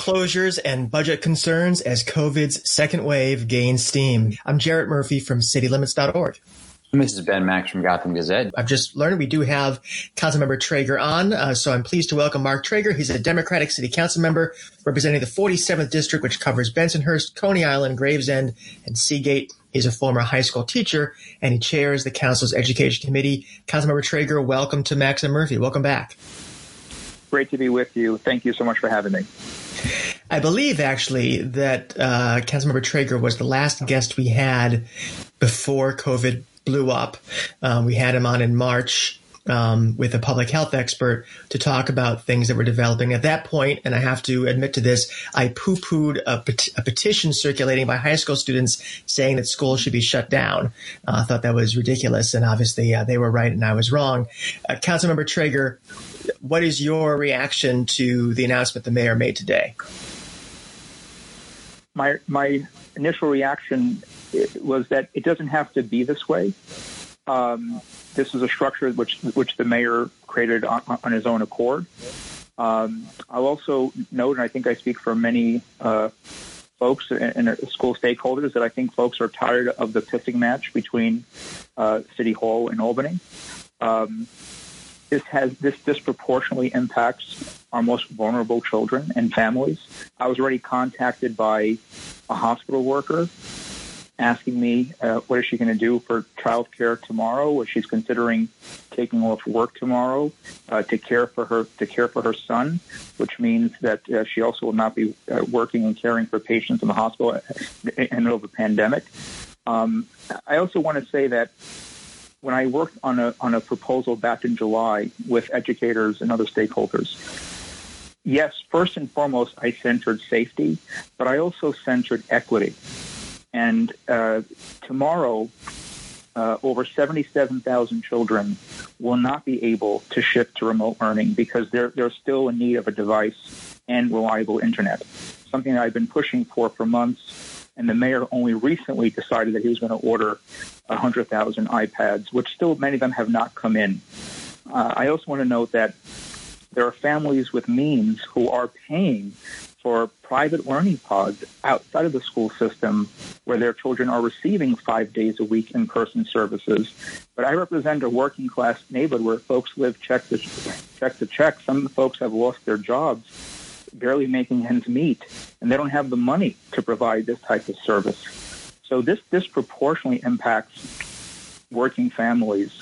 School closures and budget concerns as COVID's second wave gains steam. I'm Jarrett Murphy from citylimits.org. This is Ben Max from Gotham Gazette. I've just learned we do have Councilmember Treyger on, uh, so I'm pleased to welcome Mark Treyger. He's a Democratic City Council member representing the 47th District, which covers Bensonhurst, Coney Island, Gravesend, and Seagate. He's a former high school teacher, and he chairs the Council's Education Committee. Councilmember Treyger, welcome to Max and Murphy. Welcome back. Great to be with you. Thank you so much for having me. I believe actually that uh, Councilmember Treyger was the last guest we had before COVID blew up. Um, we had him on in March um, with a public health expert to talk about things that were developing. At that point, and I have to admit to this, I poo pooed a, pet- a, petition circulating by high school students saying that schools should be shut down. Uh, I thought that was ridiculous, and obviously uh, they were right and I was wrong. Uh, Councilmember Treyger, what is your reaction to the announcement the mayor made today? My my initial reaction was that it doesn't have to be this way. Um, this is a structure which which the mayor created on, on his own accord. Um, I'll also note, and I think I speak for many uh, folks and, and, school stakeholders, that I think folks are tired of the pissing match between uh, City Hall and Albany. Um, this has this disproportionately impacts our most vulnerable children and families. I was already contacted by a hospital worker asking me uh, what is she going to do for childcare tomorrow, what she's considering taking off work tomorrow uh, to care for her to care for her son, which means that uh, she also will not be uh, working and caring for patients in the hospital in the middle of a pandemic. Um, I also want to say that when I worked on a on a proposal back in July with educators and other stakeholders. Yes, first and foremost, I centered safety, but I also centered equity. And uh, tomorrow, uh, over 77,000 children will not be able to shift to remote learning because they're, they're still in need of a device and reliable internet, something that I've been pushing for for months. And the mayor only recently decided that he was going to order 100,000 iPads, which still many of them have not come in. Uh, I also want to note that there are families with means who are paying for private learning pods outside of the school system where their children are receiving five days a week in person services. But I represent a working class neighborhood where folks live check to check to check. Some folks have lost their jobs, barely making ends meet, and they don't have the money to provide this type of service. So this disproportionately impacts working families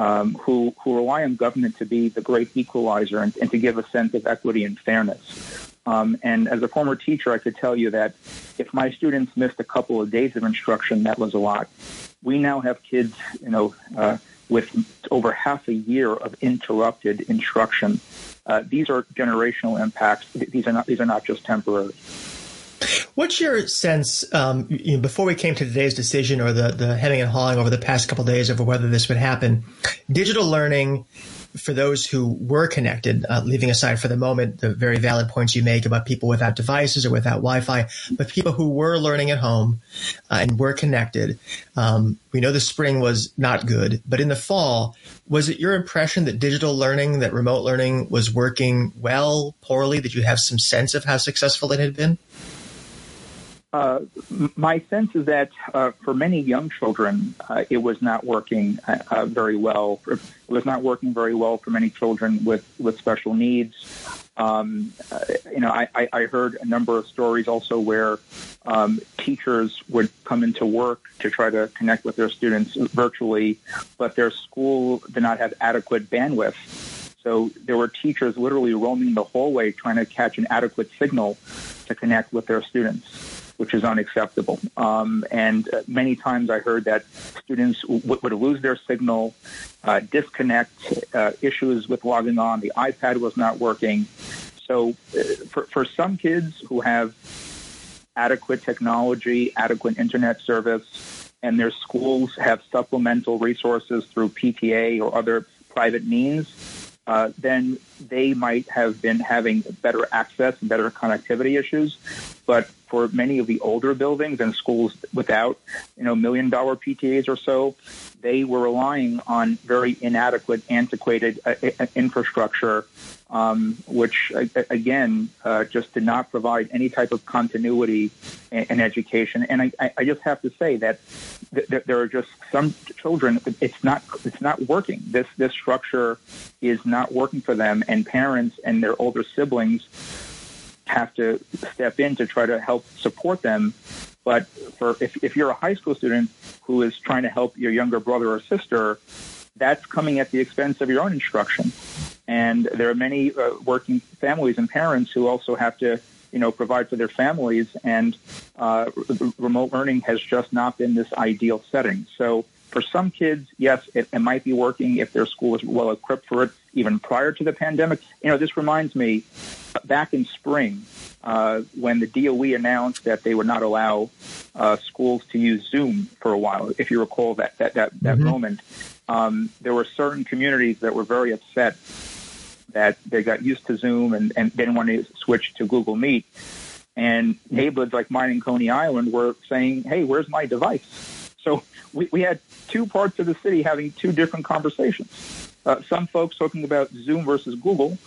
um, who, who rely on government to be the great equalizer and, and to give a sense of equity and fairness. Um, and as a former teacher, I could tell you that if my students missed a couple of days of instruction, that was a lot. We now have kids, you know, uh, with over half a year of interrupted instruction. Uh, these are generational impacts. These are not. These are not just temporary. What's your sense um, you know, before we came to today's decision or the, the hemming and hawing over the past couple days over whether this would happen? Digital learning for those who were connected, uh, leaving aside for the moment the very valid points you make about people without devices or without Wi-Fi, but people who were learning at home uh, and were connected. Um, we know the spring was not good, but in the fall, was it your impression that digital learning, that remote learning was working well, poorly? Did you have some sense of how successful it had been? Uh, my sense is that uh, for many young children, uh, it was not working uh, uh, very well. It was not working very well for many children with, with special needs. Um, uh, you know, I, I, heard a number of stories also where um, teachers would come into work to try to connect with their students virtually, but their school did not have adequate bandwidth. So there were teachers literally roaming the hallway trying to catch an adequate signal to connect with their students which is unacceptable. Um, and uh, many times I heard that students w- would lose their signal, uh, disconnect, uh, issues with logging on, the iPad was not working. So uh, for, for some kids who have adequate technology, adequate internet service, and their schools have supplemental resources through PTA or other private means, uh, then they might have been having better access and better connectivity issues. But for many of the older buildings and schools without, you know, million dollar PTAs or so, they were relying on very inadequate, antiquated uh, uh infrastructure, um, which again uh, just did not provide any type of continuity in, in education. And I, I, just have to say that th- there are just some children. It's not it's not working. This this structure is not working for them, and parents and their older siblings have to step in to try to help support them. But for if, if you're a high school student who is trying to help your younger brother or sister, that's coming at the expense of your own instruction. And there are many uh, working families and parents who also have to, you know, provide for their families. And uh, remote learning has just not been this ideal setting. So for some kids, yes, it, it might be working if their school is well equipped for it, even prior to the pandemic. You know, this reminds me back in spring uh, when the DOE announced that they would not allow uh, schools to use Zoom for a while. If you recall that that that, that mm-hmm. moment, um, there were certain communities that were very upset that they got used to Zoom and, and didn't want to switch to Google Meet. And neighborhoods like mine in Coney Island were saying, "Hey, where's my device?" So we, we had two parts of the city having two different conversations. Uh, some folks talking about Zoom versus Google,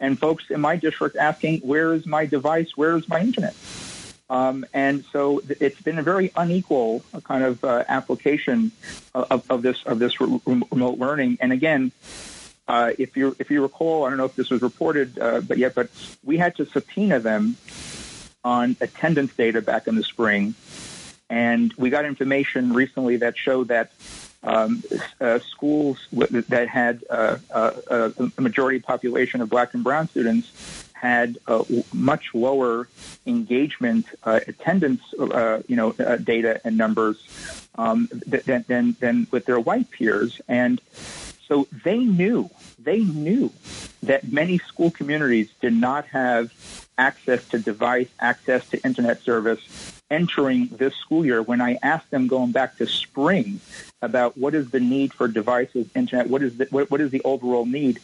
and folks in my district asking, "Where is my device? Where is my internet?" Um, and so it's been a very unequal uh, kind of uh, application of, of, this of this re- remote learning. And again, uh, if you if you recall, I don't know if this was reported, uh, but yet, but we had to subpoena them on attendance data back in the spring and we got information recently that showed that um, uh, schools w- that had uh, uh, a majority population of black and brown students had much lower engagement uh, attendance, uh, you know, uh, data and numbers um, than, than, than with their white peers. And so they knew, they knew that many school communities did not have access to device, access to internet service, entering this school year when I asked them going back to spring about what is the need for devices, internet, what is the, what, what is the overall need,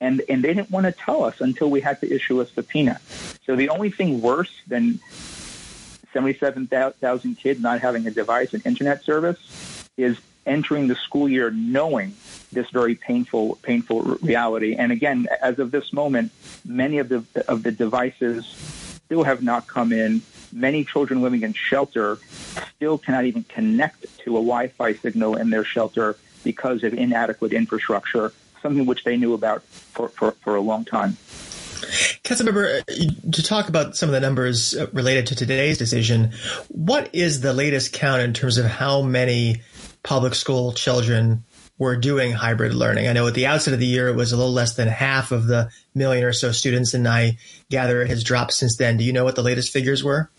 and and they didn't want to tell us until we had to issue a subpoena. So the only thing worse than 77,000 kids not having a device and internet service is entering the school year knowing this very painful painful reality. And again, as of this moment, many of the of the devices still have not come in many children living in shelter still cannot even connect to a Wi-Fi signal in their shelter because of inadequate infrastructure, something which they knew about for, for, for a long time. Councilmember, uh, to talk about some of the numbers uh, related to today's decision, what is the latest count in terms of how many public school children were doing hybrid learning. I know at the outset of the year, it was a little less than half of the million or so students, and I gather it has dropped since then. Do you know what the latest figures were?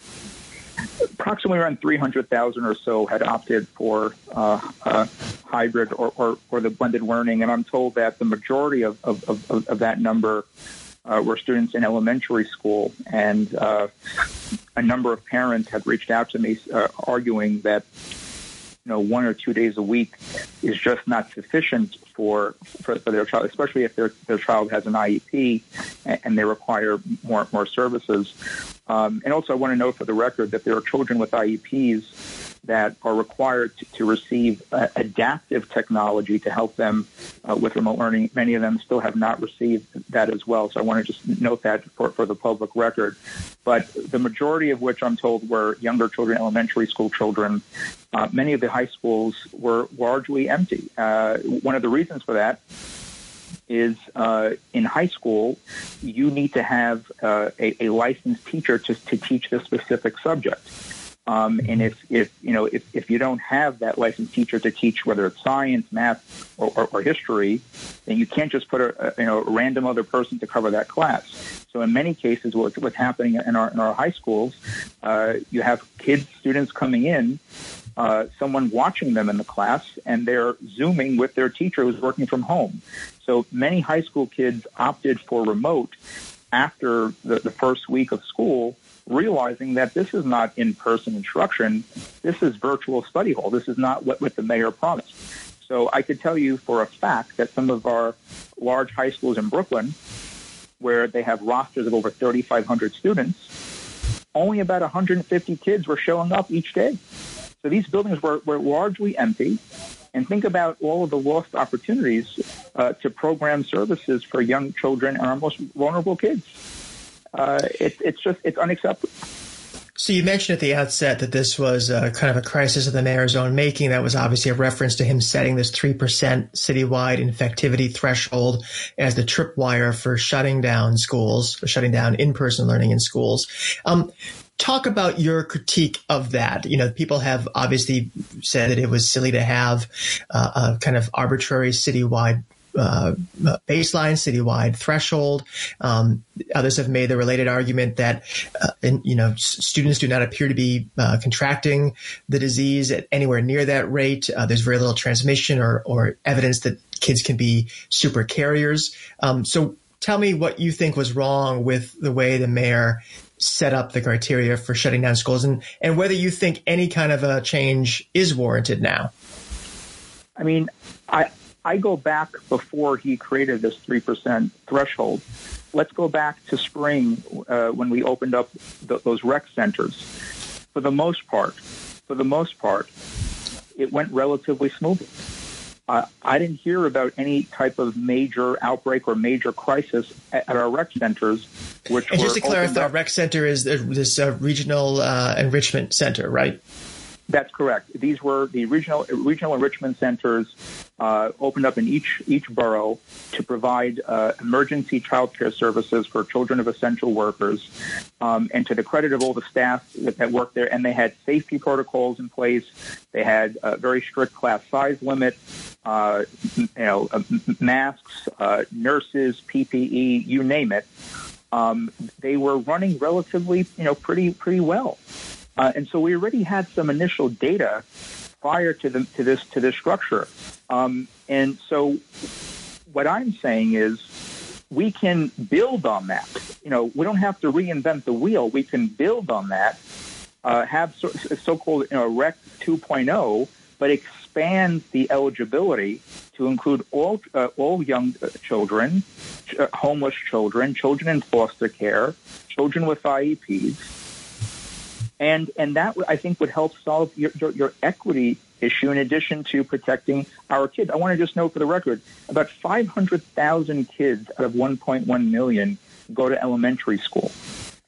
Approximately around 300,000 or so had opted for uh, uh, hybrid or, or, or, the blended learning, and I'm told that the majority of, of, of, of that number uh, were students in elementary school, and uh, a number of parents had reached out to me uh, arguing that you know, one or two days a week is just not sufficient for, for, for their child, especially if their, their child has an IEP and, and they require more, more services. Um, and also, I want to note for the record that there are children with IEPs that are required to, to receive uh, adaptive technology to help them uh, with remote learning. Many of them still have not received that as well. So I want to just note that for, for the public record. But the majority of which I'm told were younger children, elementary school children. Uh, many of the high schools were largely empty. Uh, one of the reasons for that is uh, in high school, you need to have uh, a, a, licensed teacher to, to teach the specific subject. Um, and if, if you know if, if you don't have that licensed teacher to teach whether it's science, math, or, or, or history, then you can't just put a, a, you know a random other person to cover that class. So in many cases, what's, what's happening in our in our high schools, uh, you have kids students coming in, uh, someone watching them in the class, and they're zooming with their teacher who's working from home. So many high school kids opted for remote after the, the first week of school realizing that this is not in-person instruction. This is virtual study hall. This is not what, what the mayor promised. So I could tell you for a fact that some of our large high schools in Brooklyn where they have rosters of over 3,500 students, only about 150 kids were showing up each day. So these buildings were, were largely empty. And think about all of the lost opportunities uh, to program services for young children and our most vulnerable kids. Uh, it, it's just, it's unacceptable. So you mentioned at the outset that this was a, kind of a crisis of the mayor's own making. That was obviously a reference to him setting this 3% citywide infectivity threshold as the tripwire for shutting down schools, for shutting down in-person learning in schools. Um, talk about your critique of that. You know, people have obviously said that it was silly to have uh, a kind of arbitrary citywide uh, baseline citywide threshold. Um, others have made the related argument that, uh, in, you know, s- students do not appear to be uh, contracting the disease at anywhere near that rate. Uh, there's very little transmission or, or evidence that kids can be super carriers. Um, so tell me what you think was wrong with the way the mayor set up the criteria for shutting down schools and, and whether you think any kind of a change is warranted now. I mean, I, I go back before he created this 3% threshold. Let's go back to spring uh, when we opened up th- those rec centers. For the most part, for the most part, it went relatively smoothly. Uh, I didn't hear about any type of major outbreak or major crisis at, at our rec centers. Which and just to clarify, rec center is this uh, regional uh, enrichment center, right? That's correct. These were the regional regional enrichment centers uh, opened up in each each borough to provide uh, emergency child care services for children of essential workers. Um, and to the credit of all the staff that, that, worked there, and they had safety protocols in place. They had a very strict class size limit. Uh, you know, masks, uh, nurses, PPE, you name it. Um, they were running relatively, you know, pretty pretty well. Uh, and so we already had some initial data prior to the to this to this structure. Um, and so what I'm saying is we can build on that. You know, we don't have to reinvent the wheel. We can build on that. Uh, have so, so-called you know, REC 2.0, but expand the eligibility to include all uh, all young children, uh, homeless children, children in foster care, children with IEPs and and that I think would help solve your, your, your, equity issue in addition to protecting our kids. I want to just note for the record, about 500,000 kids out of 1.1 million go to elementary school.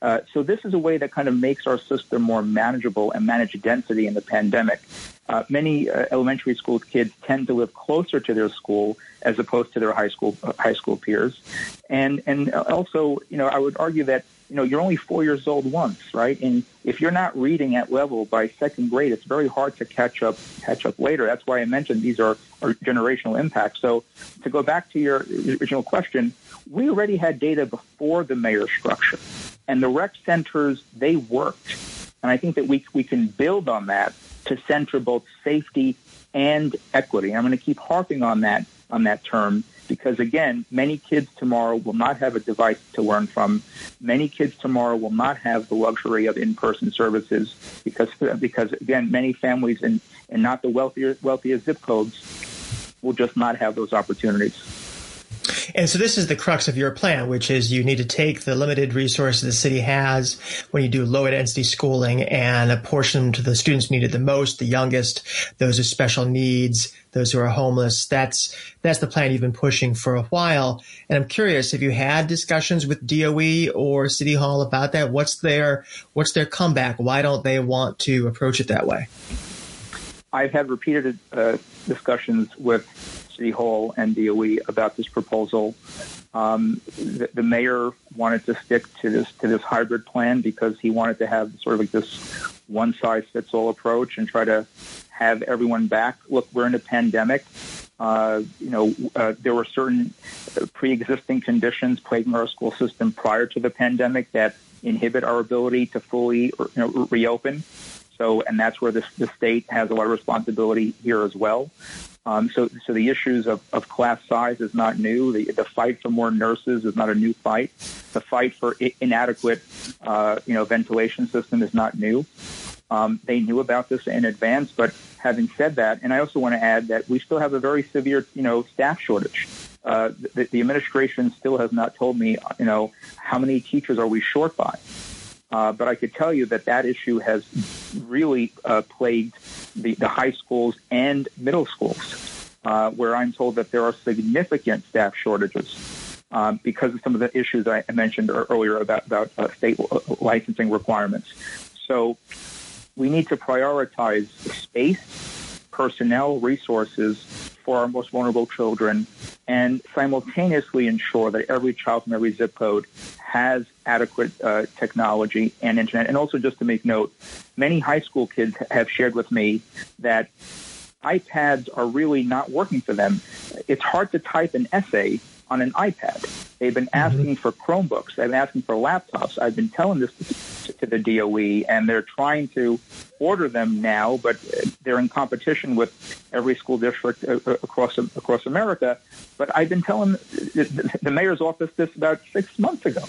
Uh, so this is a way that kind of makes our system more manageable and manage density in the pandemic. Uh, many uh, elementary school kids tend to live closer to their school as opposed to their high school high school peers, and and also you know I would argue that you know, you're only four years old once, right? And if you're not reading at level by second grade, it's very hard to catch up catch up later. That's why I mentioned these are, are generational impacts. So to go back to your original question, we already had data before the mayor structure, and the rec centers they worked, and I think that we we can build on that to center both safety and equity. I'm going to keep harping on that on that term because again, many kids tomorrow will not have a device to learn from. Many kids tomorrow will not have the luxury of in-person services because because again, many families in and not the wealthier wealthiest zip codes will just not have those opportunities. And so this is the crux of your plan, which is you need to take the limited resources the city has when you do low density schooling and apportion to the students needed the most, the youngest, those with special needs, those who are homeless. That's that's the plan you've been pushing for a while. And I'm curious, have you had discussions with DOE or City Hall about that? What's their what's their comeback? Why don't they want to approach it that way? I've had repeated uh, discussions with City Hall and DOE about this proposal. Um, the, the, mayor wanted to stick to this to this hybrid plan because he wanted to have sort of like this one size fits all approach and try to have everyone back. Look, we're in a pandemic. Uh, you know, uh, there were certain pre-existing conditions plaguing our school system prior to the pandemic that inhibit our ability to fully you know, reopen. So, and that's where the, the state has a lot of responsibility here as well. Um, so, so the issues of, of class size is not new. The, the fight for more nurses is not a new fight. The fight for inadequate, uh, you know, ventilation system is not new. Um, they knew about this in advance, but having said that, and I also want to add that we still have a very severe, you know, staff shortage. uh, the, the, administration still has not told me, you know, how many teachers are we short by. Uh, but I could tell you that that issue has really uh, plagued the, the, high schools and middle schools, uh, where I'm told that there are significant staff shortages uh, because of some of the issues I mentioned earlier about, about uh, state licensing requirements. So we need to prioritize space, personnel, resources for our most vulnerable children and simultaneously ensure that every child from every zip code has adequate uh, technology and internet. And also, just to make note, many high school kids have shared with me that iPads are really not working for them. It's hard to type an essay on an iPad. They've been mm-hmm. asking for Chromebooks. They've been asking for laptops. I've been telling this to, to the DOE, and they're trying to order them now, but they're in competition with every school district uh, uh, across across America. But I've been telling the, the mayor's office this about six months ago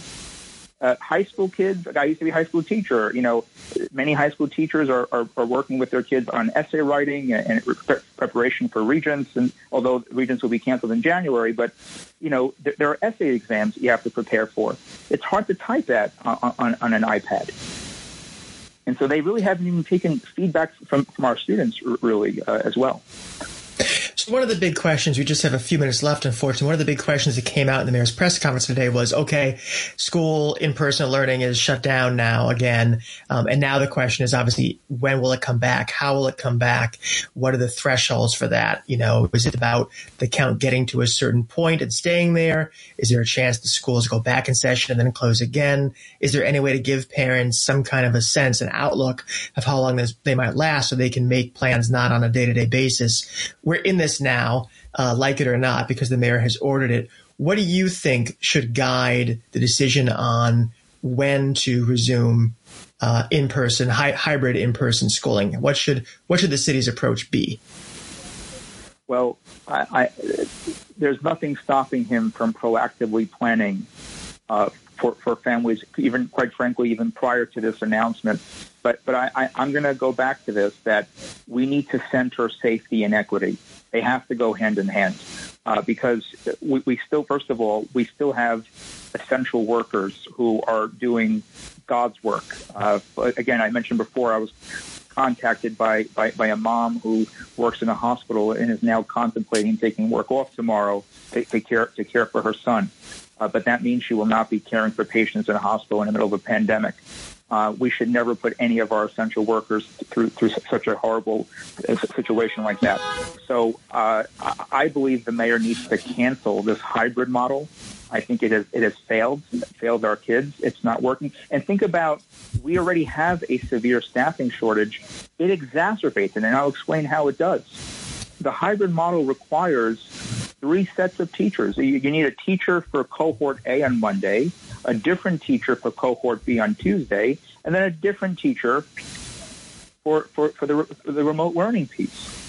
uh, high school kids. I used to be a high school teacher. You know, many high school teachers are, are, are working with their kids on essay writing and, and preparation for regents. And although regents will be canceled in January, but you know, there, there are essay exams you have to prepare for. It's hard to type that on, on, on an iPad. And so they really haven't even taken feedback from, from our students really uh, as well one of the big questions, we just have a few minutes left, unfortunately. One of the big questions that came out in the mayor's press conference today was okay, school in person learning is shut down now again. Um, and now the question is obviously, when will it come back? How will it come back? What are the thresholds for that? You know, is it about the count getting to a certain point and staying there? Is there a chance the schools go back in session and then close again? Is there any way to give parents some kind of a sense, an outlook of how long this, they might last so they can make plans not on a day to day basis? We're in this now, uh, like it or not, because the mayor has ordered it. What do you think should guide the decision on when to resume uh, in-person, hi- hybrid in-person schooling? What should what should the city's approach be? Well, I, I, there's nothing stopping him from proactively planning uh, for, for families, even quite frankly, even prior to this announcement. But but I, I, I'm going to go back to this that we need to center safety and equity. They have to go hand in hand uh, because we, we still, first of all, we still have essential workers who are doing God's work. Uh, again, I mentioned before I was contacted by, by, by, a mom who works in a hospital and is now contemplating taking work off tomorrow to, to care to care for her son. Uh, but that means she will not be caring for patients in a hospital in the middle of a pandemic. Uh, we should never put any of our essential workers through through such a horrible uh, situation like that. So uh, I believe the mayor needs to cancel this hybrid model. I think it has it has failed failed our kids. It's not working. And think about we already have a severe staffing shortage. It exacerbates it, and I'll explain how it does. The hybrid model requires three sets of teachers. You, need a teacher for cohort A on Monday, a different teacher for cohort B on Tuesday, and then a different teacher for, for, for, the, for the remote learning piece.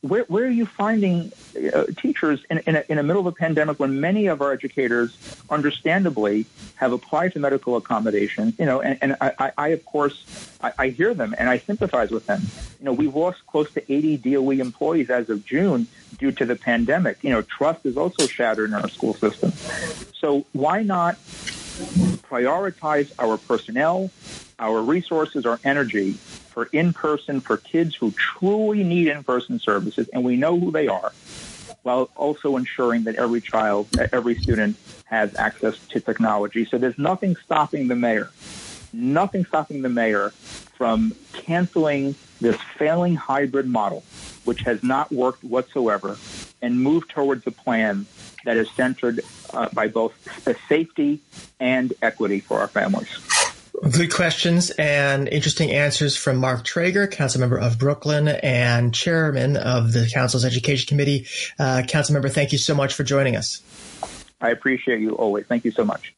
Where, where are you finding uh, teachers in, in, a, in the middle of a pandemic when many of our educators, understandably, have applied to medical accommodation? You know, and, and I, I, of course, I, I hear them and I sympathize with them. You know, we've lost close to 80 DOE employees as of June due to the pandemic. You know, trust is also shattered in our school system. So why not prioritize our personnel, our resources, our energy for in-person for kids who truly need in-person services, and we know who they are, while also ensuring that every child, every student has access to technology. So there's nothing stopping the mayor, nothing stopping the mayor from canceling this failing hybrid model, which has not worked whatsoever, and move towards a plan that is centered uh, by both safety and equity for our families. Good questions and interesting answers from Mark Treyger, council member of Brooklyn and chairman of the council's education committee. Uh, council member, thank you so much for joining us. I appreciate you always. Thank you so much.